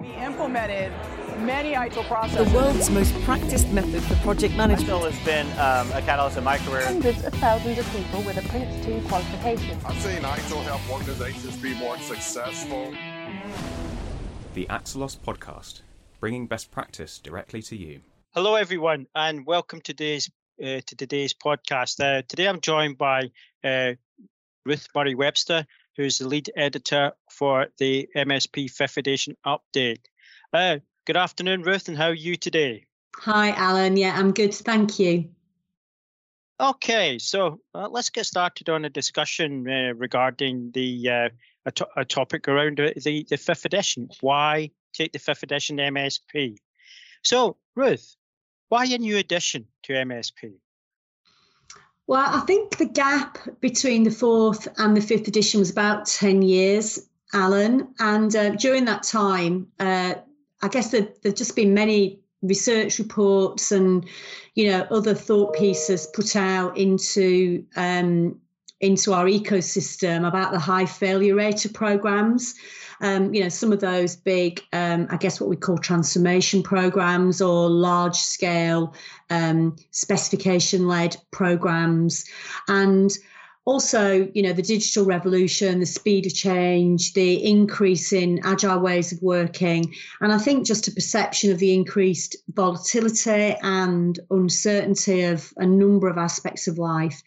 We implemented many ITIL processes. The world's most practiced method for project management. ITIL has been um, a catalyst in my career. Hundreds of thousands of people with a PRINCE2 qualification. I've seen ITIL help organizations be more successful. The Axelos Podcast, bringing best practice directly to you. Hello, everyone, and welcome to today's uh, to today's podcast. Uh, today, I'm joined by uh, Ruth Murray-Webster, who's the lead editor for the MSP Fifth Edition update. Uh, good afternoon, Ruth, and how are you today? Hi, Allan. Yeah, I'm good. Thank you. Okay, so uh, let's get started on a discussion uh, regarding the uh, a, to- a, topic around the, the fifth edition. Why take the fifth edition MSP? So, Ruth, why a new addition to MSP? Well, I think the gap between the fourth and the fifth edition was about 10 years, Allan. And uh, during that time, uh, I guess there, there've just been many research reports and, you know, other thought pieces put out into um, into our ecosystem about the high failure rate of programs um, you know, some of those big, um, I guess what we call transformation programs or large scale um, specification led programs. And also, you know, the digital revolution, the speed of change, the increase in agile ways of working, and I think just a perception of the increased volatility and uncertainty of a number of aspects of life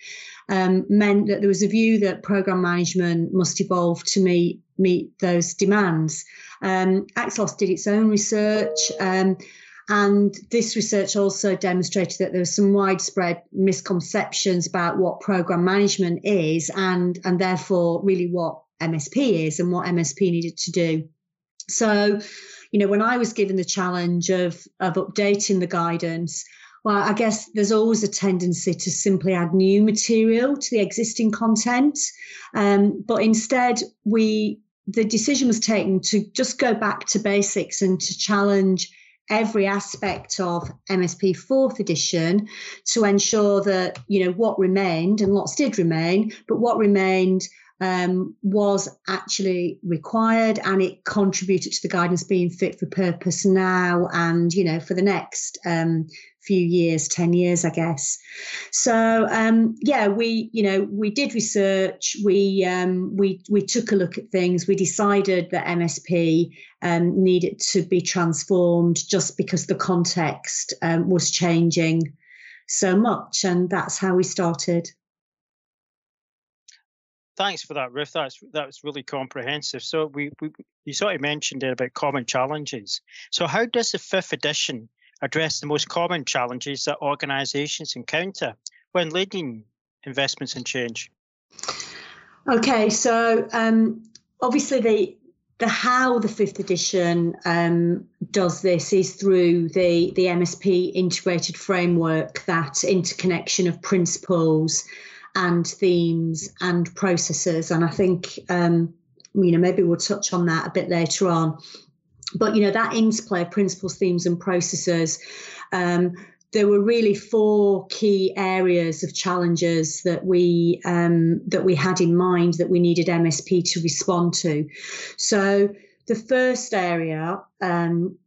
um, meant that there was a view that program management must evolve to meet meet those demands. Um, did its own research. Um, and this research also demonstrated that there were some widespread misconceptions about what program management is and, and therefore really what MSP is and what MSP needed to do. So, you know, when I was given the challenge of, of updating the guidance, well, I guess there's always a tendency to simply add new material to the existing content. Um, but instead, we the decision was taken to just go back to basics and to challenge every aspect of MSP fourth edition to ensure that you know what remained and lots did remain, but what remained um, was actually required and it contributed to the guidance being fit for purpose now and you know for the next um, few years 10 years i guess so um, yeah we you know we did research we um, we we took a look at things we decided that msp um, needed to be transformed just because the context um, was changing so much and that's how we started Thanks for that, Ruth. That's that's really comprehensive. So we, we you sort of mentioned there about common challenges. So how does the fifth edition address the most common challenges that organisations encounter when leading investments in change? Okay, so um, obviously the the how the fifth edition um, does this is through the the MSP integrated framework, that interconnection of principles and themes and processes. And I think, um, you know, maybe we'll touch on that a bit later on. But, you know, that interplay of principles, themes, and processes. Um, there were really four key areas of challenges that we um, that we had in mind that we needed MSP to respond to. So the first area, um,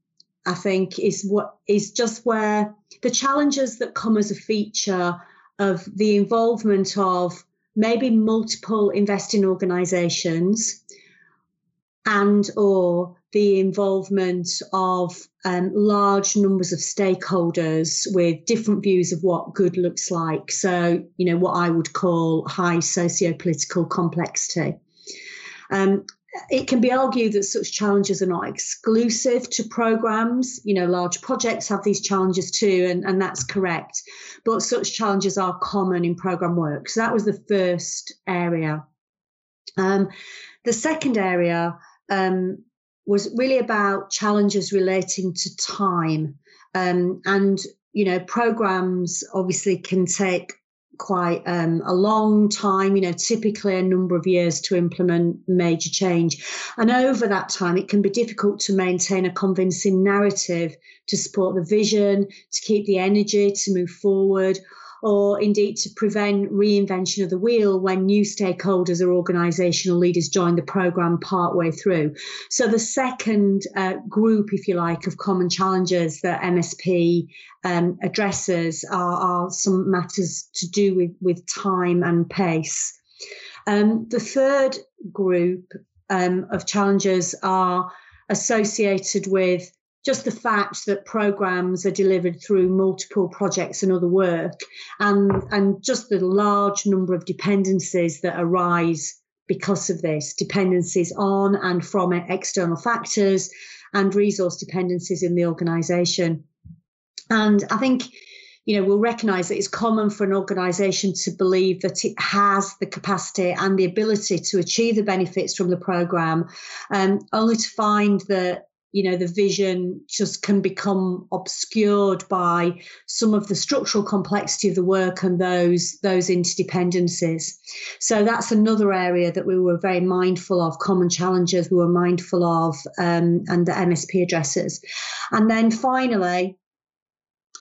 I think, is what is just where the challenges that come as a feature of the involvement of maybe multiple investing organizations and or the involvement of um, large numbers of stakeholders with different views of what good looks like so you know what i would call high socio-political complexity um, it can be argued that such challenges are not exclusive to programs. You know, large projects have these challenges too, and, and that's correct. But such challenges are common in program work. So that was the first area. Um, the second area um, was really about challenges relating to time. Um, and, you know, programs obviously can take quite um, a long time, you know, typically a number of years to implement major change. And over that time, it can be difficult to maintain a convincing narrative to support the vision, to keep the energy to move forward, or indeed to prevent reinvention of the wheel when new stakeholders or organisational leaders join the programme partway through. So, the second uh, group, if you like, of common challenges that MSP um, addresses are, are, some matters to do with, with time and pace. Um, the third group um, of challenges are associated with just the fact that programs are delivered through multiple projects and other work, and, and just the large number of dependencies that arise because of this dependencies on and from external factors and resource dependencies in the organization. And I think you know, we'll recognize that it's common for an organization to believe that it has the capacity and the ability to achieve the benefits from the program, um, only to find that you know the vision just can become obscured by some of the structural complexity of the work and those those interdependencies. So that's another area that we were very mindful of common challenges we were mindful of um, and the msp addresses. And then finally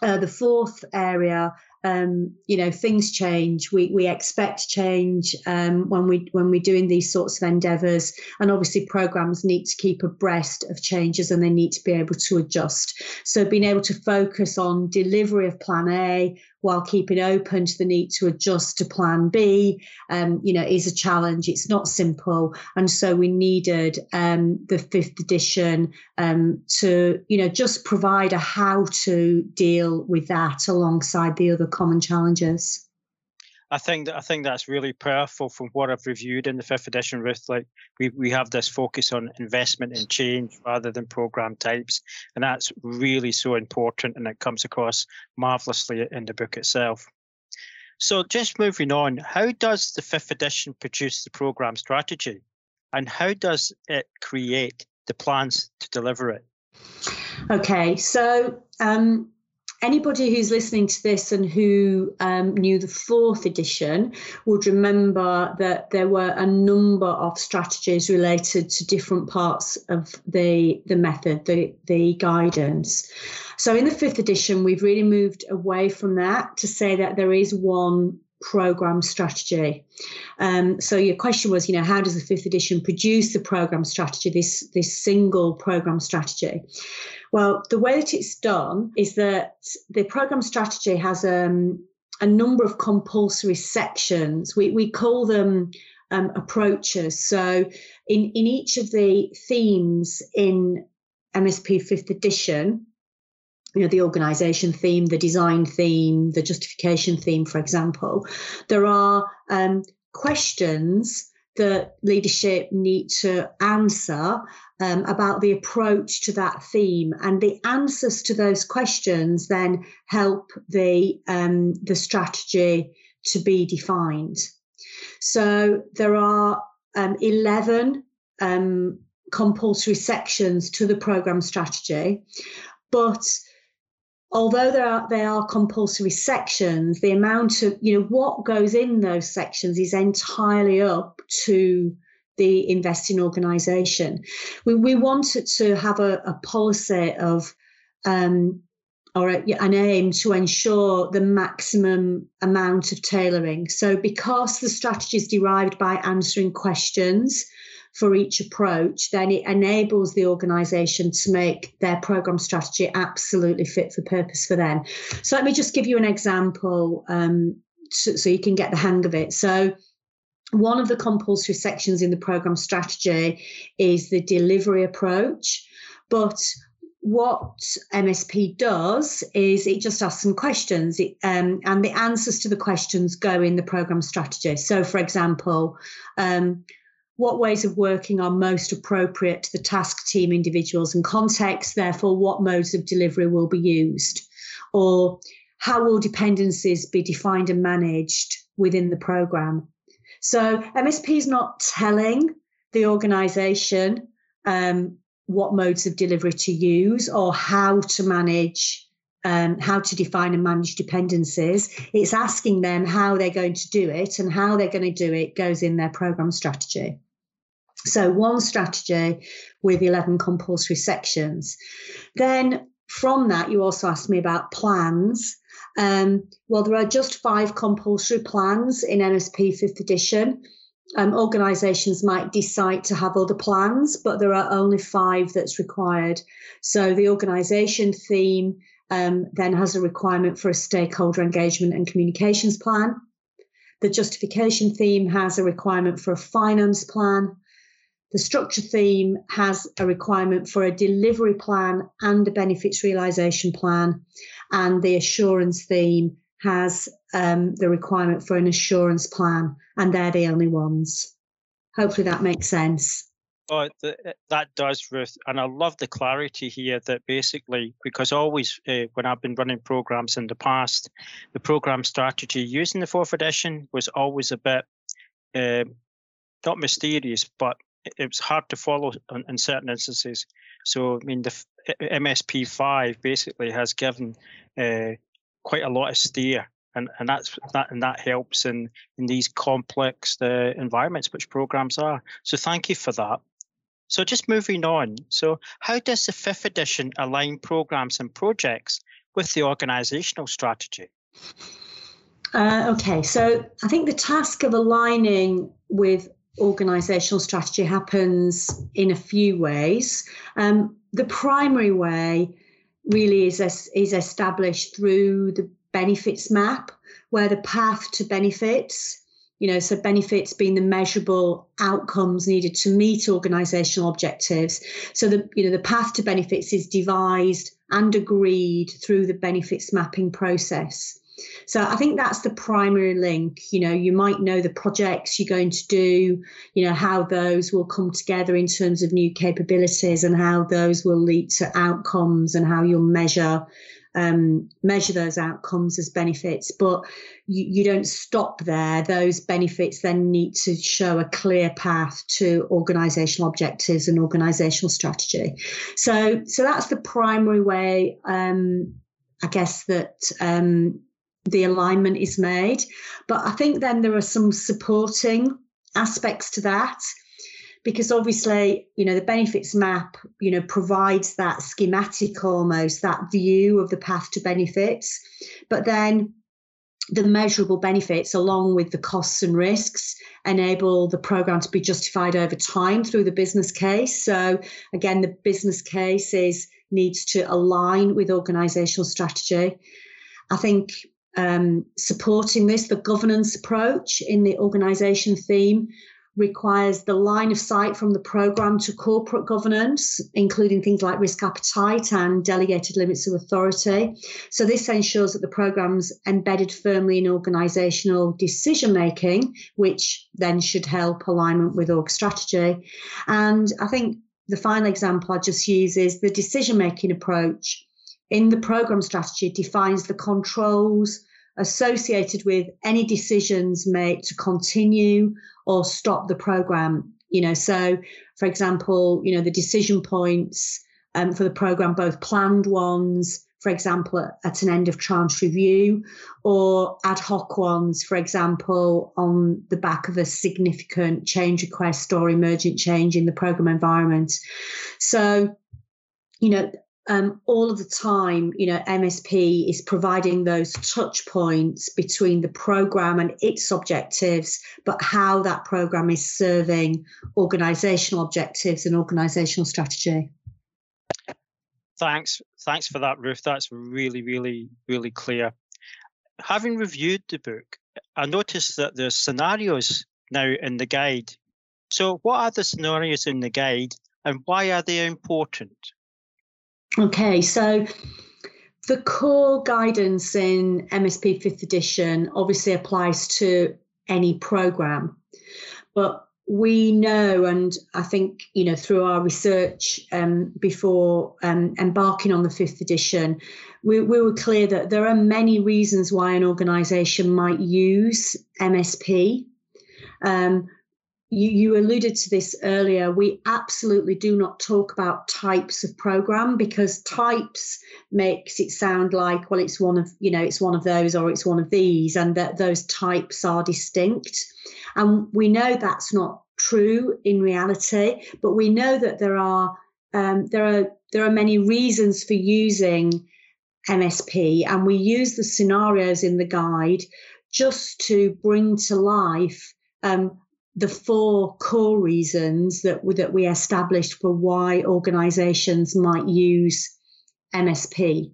uh, the fourth area um, you know things change we we expect change um, when we when we're doing these sorts of endeavors. And obviously programs need to keep abreast of changes and they need to be able to adjust. So being able to focus on delivery of plan a while keeping open to the need to adjust to plan B, um, you know, is a challenge. It's not simple. And so we needed um, the fifth edition um, to, you know, just provide a how to deal with that alongside the other common challenges. I think that I think that's really powerful from what I've reviewed in the fifth edition. Ruth, like we we have this focus on investment and change rather than program types, and that's really so important, and it comes across marvelously in the book itself. So, just moving on, how does the fifth edition produce the program strategy, and how does it create the plans to deliver it? Okay, so um, anybody who's listening to this and who um, knew the fourth edition would remember that there were a number of strategies related to different parts of the the method, the the guidance. So in the fifth edition, we've really moved away from that to say that there is one program strategy. Um, so your question was, you know, how does the fifth edition produce the program strategy, this this single program strategy? Well, the way that it's done is that the program strategy has um, a number of compulsory sections. We we call them um, approaches. So in in each of the themes in MSP fifth edition, you know the organization theme the design theme the justification theme for example. There are um, questions that leadership need to answer um, about the approach to that theme. And the answers to those questions then help the um, the strategy to be defined. So there are um, 11 um, compulsory sections to the program strategy but although there are they are compulsory sections, the amount of you know what goes in those sections is entirely up to the investing organisation. We we wanted to have a, a policy of um, or a, an aim to ensure the maximum amount of tailoring. So because the strategy is derived by answering questions for each approach, then it enables the organization to make their program strategy absolutely fit for purpose for them. So let me just give you an example um, so, so you can get the hang of it. So one of the compulsory sections in the program strategy is the delivery approach. But what MSP does is it just asks some questions, it, um, and the answers to the questions go in the program strategy. So, for example, um, what ways of working are most appropriate to the task team individuals and context, therefore, what modes of delivery will be used, or how will dependencies be defined and managed within the program. So, MSP is not telling the organization um, what modes of delivery to use or how to manage. Um, how to define and manage dependencies. It's asking them how they're going to do it, and how they're going to do it goes in their program strategy. So, one strategy with 11 compulsory sections. Then from that, you also asked me about plans. Um, well, there are just five compulsory plans in MSP 5th edition. Um, organisations might decide to have other plans, but there are only five that's required. So the organisation theme um, then has a requirement for a stakeholder engagement and communications plan. The justification theme has a requirement for a finance plan. The structure theme has a requirement for a delivery plan and a benefits realization plan. And the assurance theme has um, the requirement for an assurance plan, and they're the only ones. Hopefully that makes sense. Oh, that does, Ruth. And I love the clarity here that basically, because always uh, when I've been running programs in the past, the program strategy using the fourth edition was always a bit uh, not mysterious, but it was hard to follow in, in certain instances. So, I mean, the MSP five basically has given uh, quite a lot of steer, and and that's that and that helps in in these complex uh, environments which programs are. So, thank you for that. So, just moving on. So, how does the fifth edition align programs and projects with the organizational strategy? Uh, okay, so I think the task of aligning with organizational strategy happens in a few ways. Um, the primary way really is, is established through the benefits map, where the path to benefits, you know, so benefits being the measurable outcomes needed to meet organizational objectives. So the, you know, the path to benefits is devised and agreed through the benefits mapping process. So I think that's the primary link. You know, you might know the projects you're going to do, you know, how those will come together in terms of new capabilities and how those will lead to outcomes and how you'll measure um, measure those outcomes as benefits, but you, you, don't stop there. Those benefits then need to show a clear path to organisational objectives and organisational strategy. So, so that's the primary way, um, I guess that um, the alignment is made. But I think then there are some supporting aspects to that because obviously you know the benefits map you know provides that schematic almost that view of the path to benefits. But then the measurable benefits along with the costs and risks enable the program to be justified over time through the business case. So again the business case is needs to align with organizational strategy. I think um, supporting this, the governance approach in the organization theme requires the line of sight from the program to corporate governance, including things like risk appetite and delegated limits of authority. So, this ensures that the program's embedded firmly in organizational decision making, which then should help alignment with org strategy. And I think the final example I just use is the decision making approach in the program strategy defines the controls associated with any decisions made to continue or stop the program you know. So for example you know the decision points um, for the program both planned ones for example at an end of tranche review or ad hoc ones for example on the back of a significant change request or emergent change in the program environment. So you know um, all of the time, you know, MSP is providing those touch points between the program and its objectives, but how that program is serving organizational objectives and organizational strategy. Thanks. Thanks for that, Ruth. That's really, really, really clear. Having reviewed the book, I noticed that there's scenarios now in the guide. So, what are the scenarios in the guide and why are they important? Okay, so the core guidance in MSP 5th edition obviously applies to any program, but we know, and I think, you know, through our research um, before um, embarking on the fifth edition, we, we were clear that there are many reasons why an organization might use MSP. Um, you, you alluded to this earlier. We absolutely do not talk about types of program because types makes it sound like, well, it's one of, you know, it's one of those or it's one of these, and that those types are distinct. And we know that's not true in reality, but we know that there are um, there are there are many reasons for using MSP, and we use the scenarios in the guide just to bring to life um, the four core reasons that that we established for why organisations might use MSP.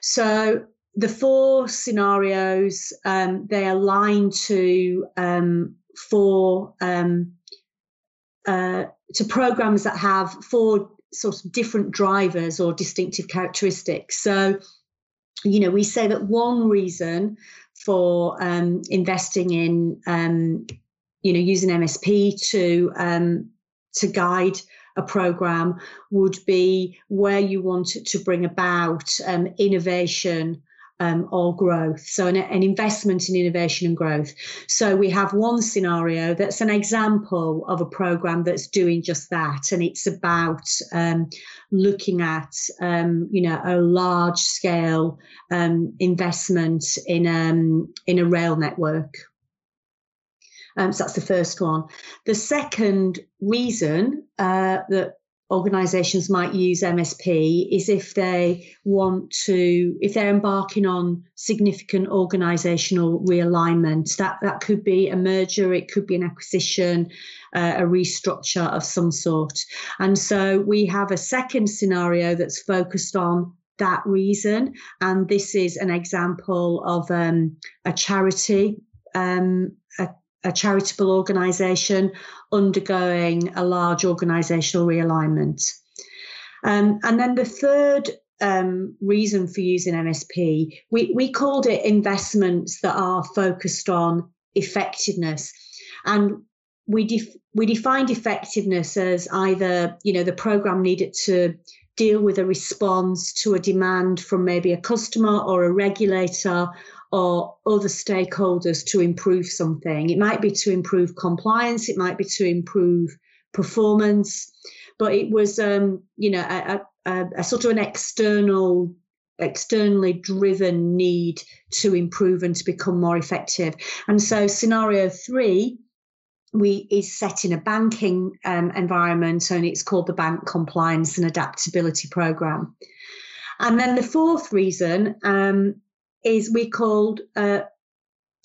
So the four scenarios um, they align to um, four um, uh, to programs that have four sort of different drivers or distinctive characteristics. So, you know, we say that one reason for um, investing in, um, you know, using MSP to um, to guide a program would be where you want to bring about um, innovation um, or growth. So, an, an, investment in innovation and growth. So, we have one scenario that's an example of a program that's doing just that, and it's about um, looking at, um, you know, a large scale um, investment in um, in a rail network. Um, so that's the first one. The second reason uh, that organizations might use MSP is if they want to, if they're embarking on significant organizational realignment. That, that could be a merger, it could be an acquisition, uh, a restructure of some sort. And so we have a second scenario that's focused on that reason. And this is an example of um, a charity, um, a a charitable organisation undergoing a large organisational realignment. Um, and then the third um, reason for using MSP, we, we called it investments that are focused on effectiveness. And we, def- we defined effectiveness as either, you know, the program needed to deal with a response to a demand from maybe a customer or a regulator or other stakeholders to improve something. It might be to improve compliance, it might be to improve performance, but it was, um, you know, a, a, a sort of an external externally driven need to improve and to become more effective. And so scenario three we is set in a banking um, environment and it's called the bank compliance and adaptability program. And then the fourth reason um, is we called uh,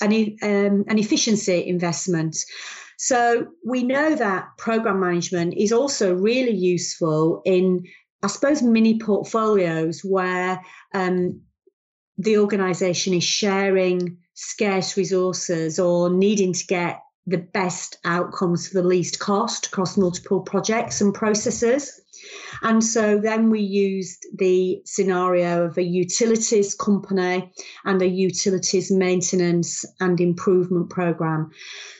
an, um, an efficiency investment. So we know that program management is also really useful in, I suppose, mini portfolios where um, the organization is sharing scarce resources or needing to get the best outcomes for the least cost across multiple projects and processes. And so then we used the scenario of a utilities company and a utilities maintenance and improvement program.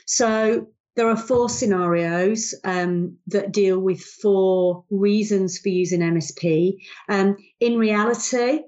So there are four scenarios um, that deal with four reasons for using MSP. Um, in reality,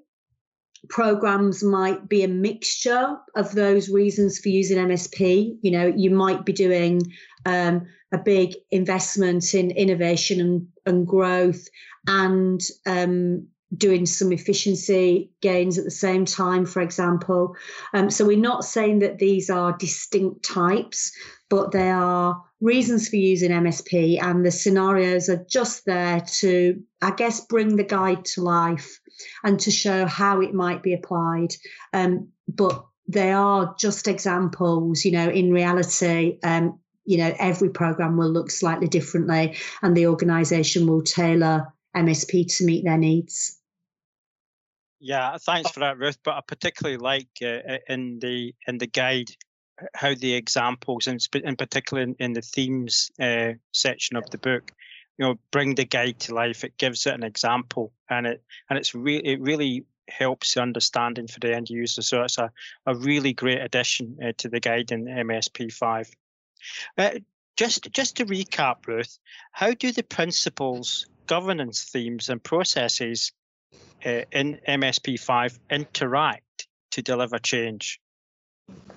programs might be a mixture of those reasons for using MSP. You know, you might be doing um, a big investment in innovation and, and growth and um, doing some efficiency gains at the same time, for example. Um, so we're not saying that these are distinct types, but they are reasons for using MSP, and the scenarios are just there to, I guess, bring the guide to life and to show how it might be applied. Um, but they are just examples, you know, in reality, um, you know, every program will look slightly differently and the organization will tailor MSP to meet their needs. Yeah, thanks for that, Ruth. But I particularly like uh, in the in the guide how the examples, and in particular in, the themes uh, section of the book, you know, bring the guide to life. It gives it an example, and it and it's really it really helps the understanding for the end user. So it's a, a really great addition uh, to the guide in MSP5. Uh, just just to recap, Ruth, how do the principles, governance themes, and processes uh, in MSP5 interact to deliver change?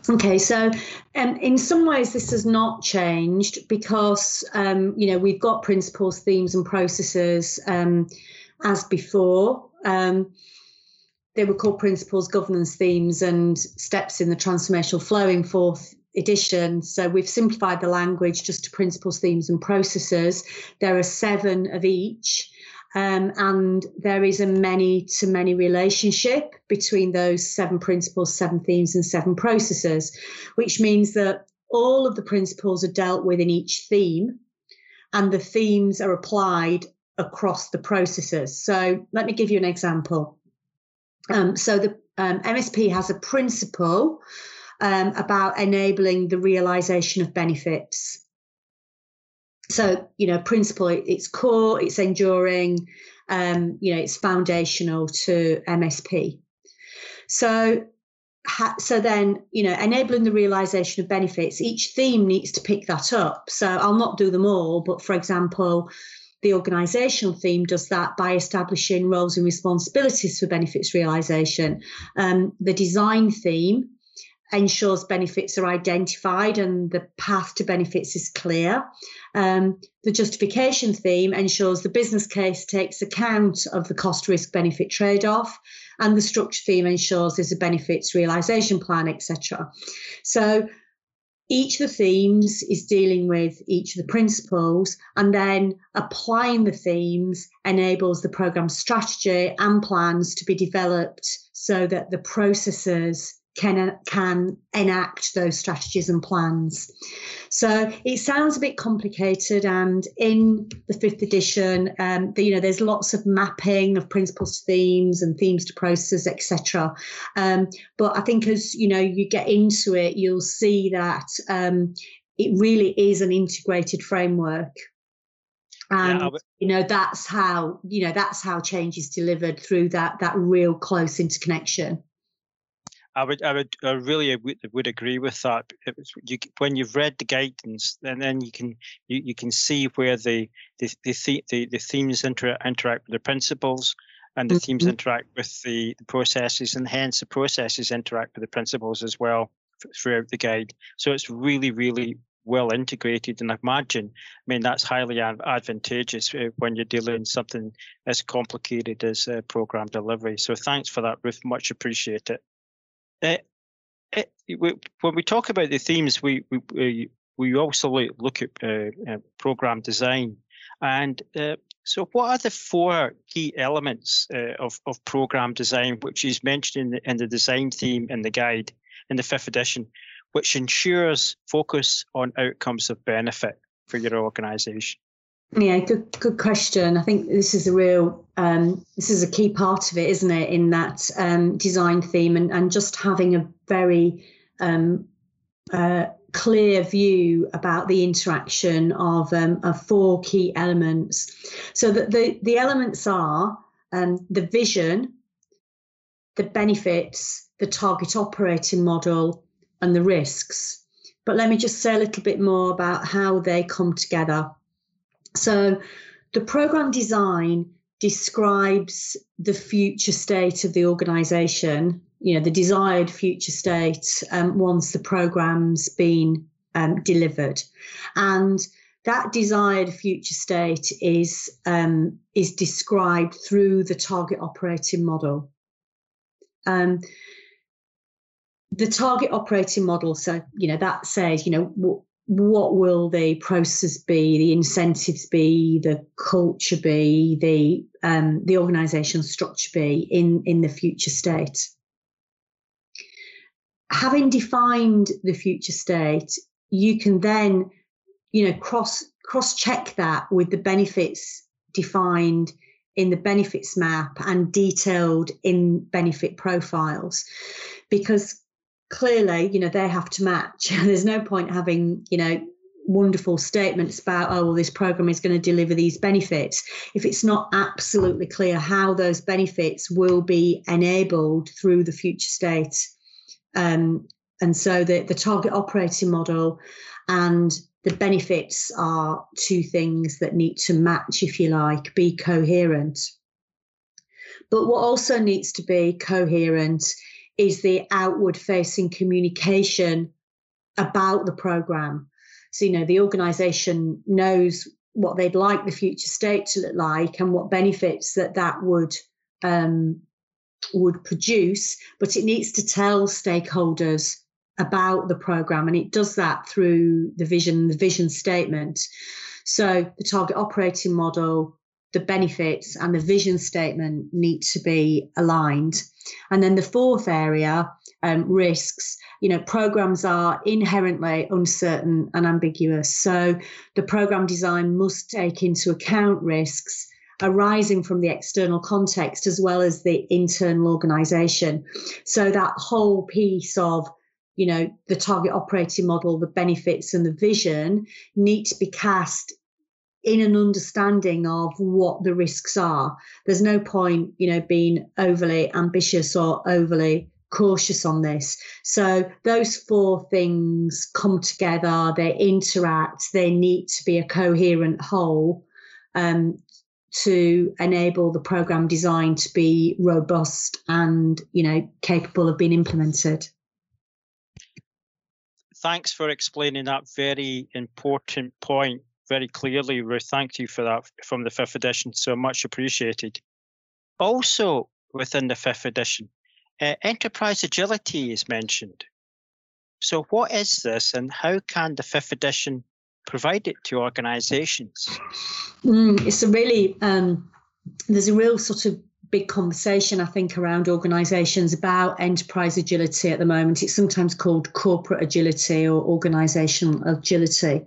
Okay, so um, in some ways this has not changed because um, you know we've got principles, themes, and processes um, as before. Um, they were called principles, governance themes, and steps in the transformational flow in fourth edition. So we've simplified the language just to principles, themes, and processes. There are seven of each. Um, and there is a many to many relationship between those seven principles, seven themes, and seven processes, which means that all of the principles are dealt with in each theme, and the themes are applied across the processes. So let me give you an example. Um, so the um, MSP has a principle um, about enabling the realization of benefits. So, you know, principle, it's core, it's enduring, um, you know, it's foundational to MSP. So, ha- so then, you know, enabling the realization of benefits, each theme needs to pick that up. So I'll not do them all, but for example, the organisational theme does that by establishing roles and responsibilities for benefits realisation. Um, the design theme ensures benefits are identified and the path to benefits is clear. Um, the justification theme ensures the business case takes account of the cost risk benefit trade off, and the structure theme ensures there's a benefits realization plan, etc. So each of the themes is dealing with each of the principles, and then applying the themes enables the program strategy and plans to be developed so that the processes can can enact those strategies and plans. So it sounds a bit complicated, and in the fifth edition, um, the, you know, there's lots of mapping of principles to themes and themes to processes, etc. Um, but I think as you know you get into it, you'll see that um, it really is an integrated framework. And yeah, you know that's how you know that's how change is delivered through that that real close interconnection. I would, I would, I really would, would agree with that. Was, you, when you've read the guidance, and then you can you, you can see where the the the, the, the themes inter, interact with the principles, and the mm-hmm. themes interact with the, the processes, and hence the processes interact with the principles as well throughout the guide. So it's really, really well integrated, and I imagine, I mean, that's highly advantageous uh, when you're dealing with something as complicated as uh, program delivery. So thanks for that, Ruth. Much appreciate it. Uh, uh, we, when we talk about the themes, we we we also look at uh, uh, program design, and uh, so what are the four key elements uh, of of program design, which is mentioned in the, in the design theme in the guide in the fifth edition, which ensures focus on outcomes of benefit for your organisation? Yeah, good good question. I think this is a real um, this is a key part of it, isn't it? In that um, design theme and and just having a very um, uh, clear view about the interaction of um, of four key elements. So that the the elements are um, the vision, the benefits, the target operating model, and the risks. But let me just say a little bit more about how they come together. So the program design describes the future state of the organization, you know, the desired future state um, once the program's been um, delivered. And that desired future state is um, is described through the target operating model. Um, the target operating model, so you know that says, you know, what will the process be, the incentives be, the culture be, the um, the organizational structure be in in the future state? Having defined the future state, you can then, you know, cross cross check that with the benefits defined in the benefits map and detailed in benefit profiles, because clearly, you know, they have to match. There's no point having, you know, wonderful statements about, oh, well, this program is going to deliver these benefits. If it's not absolutely clear how those benefits will be enabled through the future state. Um, and so the, the target operating model and the benefits are two things that need to match, if you like, be coherent. But what also needs to be coherent is the outward facing communication about the program. So, you know, the organization knows what they'd like the future state to look like and what benefits that that would um, would produce, but it needs to tell stakeholders about the program, and it does that through the vision, the vision statement. So the target operating model the benefits and the vision statement need to be aligned. And then the fourth area, um, risks, you know, programs are inherently uncertain and ambiguous. So the program design must take into account risks arising from the external context as well as the internal organization. So that whole piece of you know the target operating model the benefits and the vision need to be cast in an understanding of what the risks are. There's no point you know being overly ambitious or overly cautious on this. So those four things come together they interact they need to be a coherent whole um, to enable the program design to be robust and you know capable of being implemented. Thanks for explaining that very important point very clearly ruth thank you for that from the fifth edition so much appreciated also within the fifth edition uh, enterprise agility is mentioned so what is this and how can the fifth edition provide it to organizations? Mm, it's a really, um, there's a real sort of big conversation, I think, around organizations about enterprise agility at the moment. It's sometimes called corporate agility or organizational agility.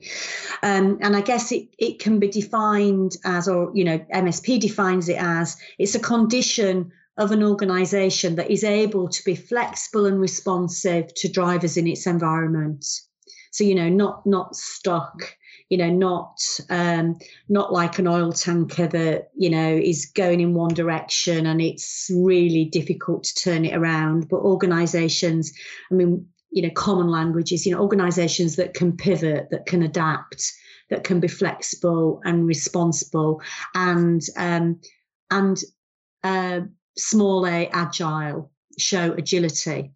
Um, and I guess it, it can be defined as, or, you know, MSP defines it as it's a condition of an organization that is able to be flexible and responsive to drivers in its environment. So you know, not not stuck. You know, not um, not like an oil tanker that you know is going in one direction and it's really difficult to turn it around. But organisations, I mean, you know, common languages. You know, organisations that can pivot, that can adapt, that can be flexible and responsible, and um, and uh, small a agile show agility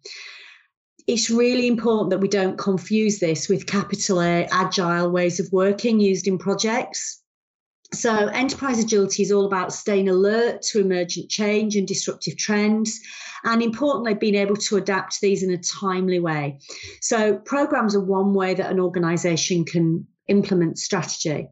it's really important that we don't confuse this with capital A agile ways of working used in projects. So, enterprise agility is all about staying alert to emergent change and disruptive trends, and importantly, being able to adapt to these in a timely way. So, programs are one way that an organization can implement strategy.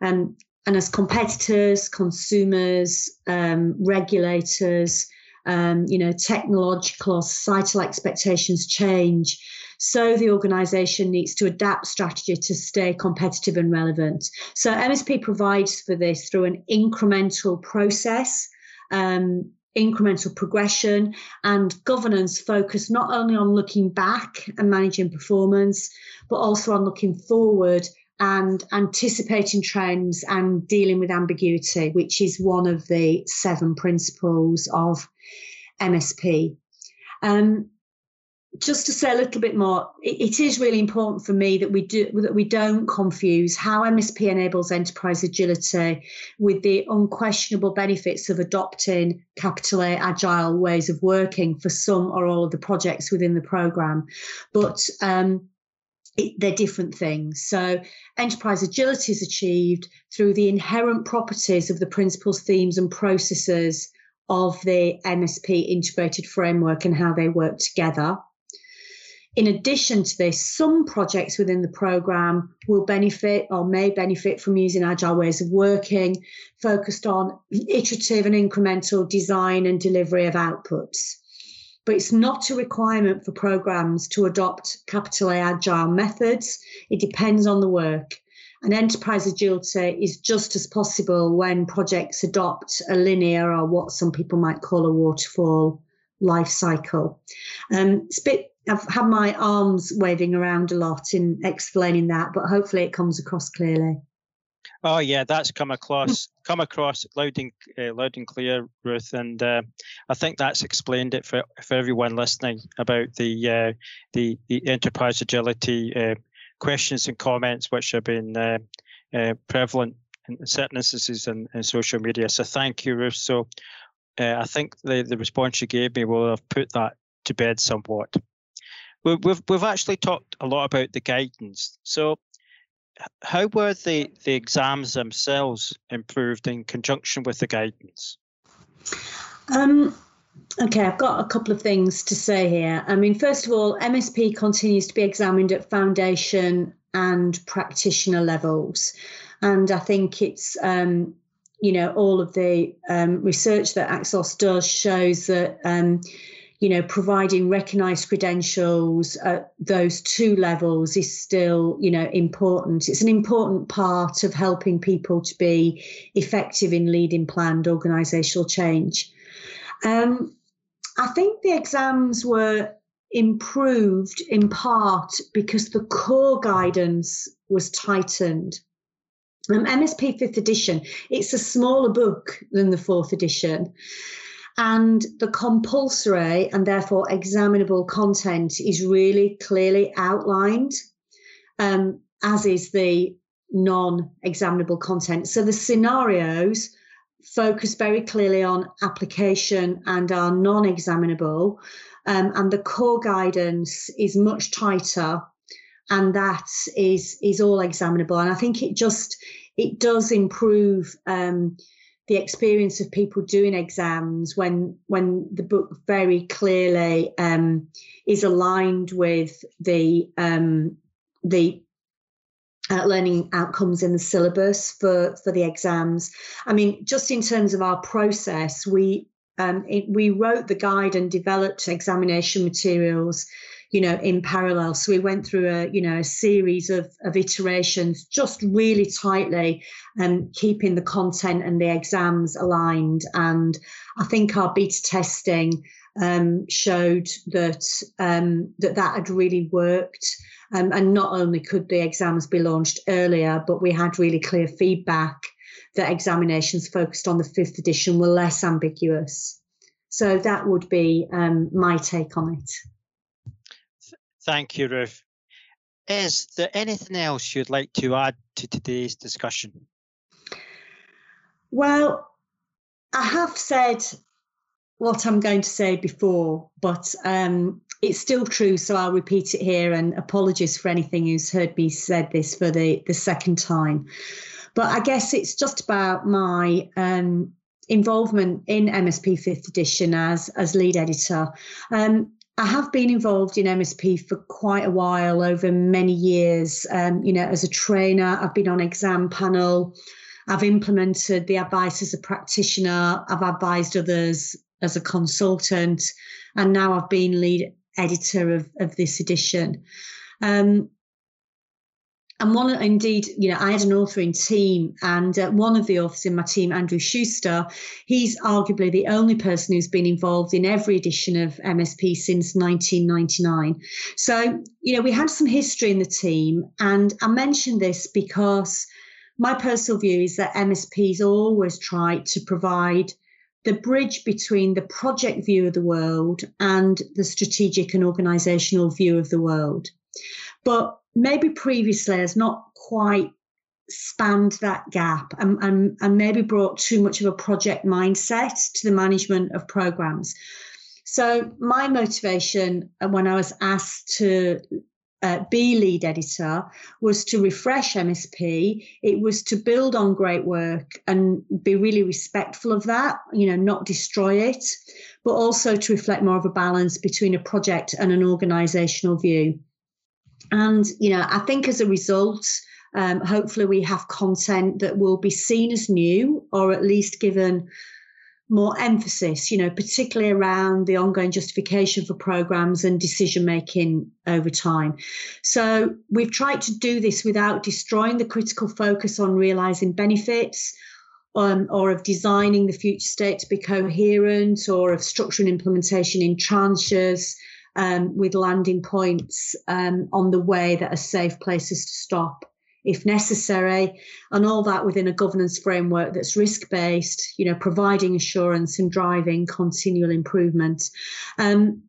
Um, and as competitors, consumers, um, regulators, um, you know, technological or societal expectations change. So the organization needs to adapt strategy to stay competitive and relevant. So MSP provides for this through an incremental process. Um, incremental progression and governance focus not only on looking back and managing performance, but also on looking forward and anticipating trends and dealing with ambiguity, which is one of the seven principles of MSP. Um, just to say a little bit more, it, it is really important for me that we do that we don't confuse how MSP enables enterprise agility with the unquestionable benefits of adopting capital A agile ways of working for some or all of the projects within the program. But um, it, they're different things. So, enterprise agility is achieved through the inherent properties of the principles, themes, and processes of the MSP integrated framework and how they work together. In addition to this, some projects within the program will benefit or may benefit from using agile ways of working, focused on iterative and incremental design and delivery of outputs but it's not a requirement for programs to adopt capital A agile methods. It depends on the work. And enterprise agility is just as possible when projects adopt a linear or what some people might call a waterfall life cycle. Um, it's a bit, I've had my arms waving around a lot in explaining that, but hopefully it comes across clearly. Oh yeah, that's come across come across loud and uh, loud and clear, Ruth, and uh, I think that's explained it for for everyone listening about the uh, the the enterprise agility uh, questions and comments which have been uh, uh, prevalent in certain instances in, in social media. So thank you, Ruth. So I think the the response you gave me will have put that to bed somewhat. We've we've actually talked a lot about the guidance. So how were the, the exams themselves improved in conjunction with the guidance? Um, okay, I've got a couple of things to say here. I mean, first of all, MSP continues to be examined at foundation and practitioner levels. And I think it's um, you know, all of the um, research that AXELOS does shows that, um, you know, providing recognised credentials at those two levels is still, you know, important. It's an important part of helping people to be effective in leading planned organisational change. Um, I think the exams were improved in part because the core guidance was tightened. Um, MSP fifth edition, it's a smaller book than the fourth edition. And the compulsory and therefore examinable content is really clearly outlined, um, as is the non examinable content. So the scenarios focus very clearly on application and are non examinable. Um, and the core guidance is much tighter and that is is all examinable and i think it just it does improve um, the experience of people doing exams when when the book very clearly um, is aligned with the um, the uh, learning outcomes in the syllabus for for the exams. I mean, just in terms of our process, we um, it, we wrote the guide and developed examination materials you know in parallel. So we went through a you know a series of, of iterations just really tightly and um, keeping the content and the exams aligned. And i think our beta testing um, showed that um, that that had really worked. Um, and not only could the exams be launched earlier but we had really clear feedback that examinations focused on the fifth edition were less ambiguous. So that would be um, my take on it Thank you, Ruth. Is there anything else you'd like to add to today's discussion? Well, I have said what I'm going to say before, but um, it's still true, so I'll repeat it here. And apologies for anything who's heard me said this for the the second time. But I guess it's just about my um, involvement in MSP Fifth Edition as as lead editor. Um, I have been involved in MSP for quite a while, over many years. Um, you know, as a trainer, I've been on exam panel. I've implemented the advice as a practitioner. I've advised others as a consultant, and now I've been lead editor of, of this edition. Um, and one indeed you know i had an authoring team and uh, one of the authors in my team andrew schuster he's arguably the only person who's been involved in every edition of msp since 1999 so you know we had some history in the team and i mention this because my personal view is that msps always try to provide the bridge between the project view of the world and the strategic and organizational view of the world. But maybe previously has not quite spanned that gap and, and, and maybe brought too much of a project mindset to the management of programs. So, my motivation uh, when I was asked to uh, be lead editor was to refresh MSP. It was to build on great work and be really respectful of that, you know, not destroy it, but also to reflect more of a balance between a project and an organizational view. And, you know, I think as a result, um, hopefully we have content that will be seen as new or at least given more emphasis, you know, particularly around the ongoing justification for programs and decision making over time. So we've tried to do this without destroying the critical focus on realizing benefits. Um, or of designing the future state to be coherent, or of structuring implementation in tranches, um, with landing points um, on the way that are safe places to stop if necessary, and all that within a governance framework that's risk based, you know, providing assurance and driving continual improvement. Um,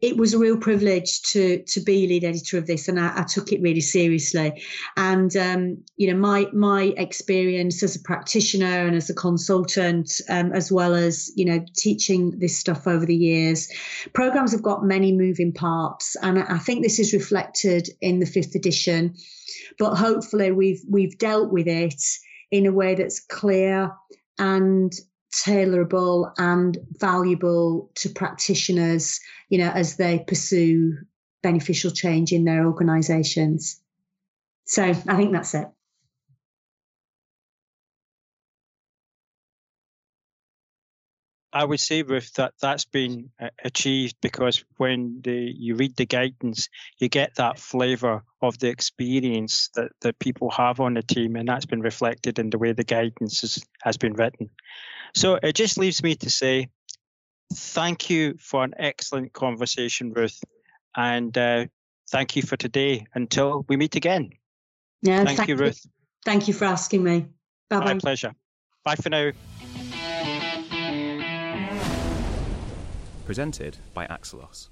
it was a real privilege to to be lead editor of this, and I, I took it really seriously. And um, you know, my my experience as a practitioner and as a consultant, um, as well as you know, teaching this stuff over the years, programs have got many moving parts, and I think this is reflected in the fifth edition. But hopefully, we've we've dealt with it in a way that's clear and tailorable and valuable to practitioners, you know, as they pursue beneficial change in their organizations. So I think that's it. I would say, Ruth, that that's been uh, achieved because when the, you read the guidance, you get that flavour of the experience that, that people have on the team, and that's been reflected in the way the guidance is, has been written. So it just leaves me to say thank you for an excellent conversation, Ruth, and uh, thank you for today. Until we meet again. Yeah, thank, you, Ruth. Thank you for asking me. Bye My pleasure. Bye for now. Presented by Axelos.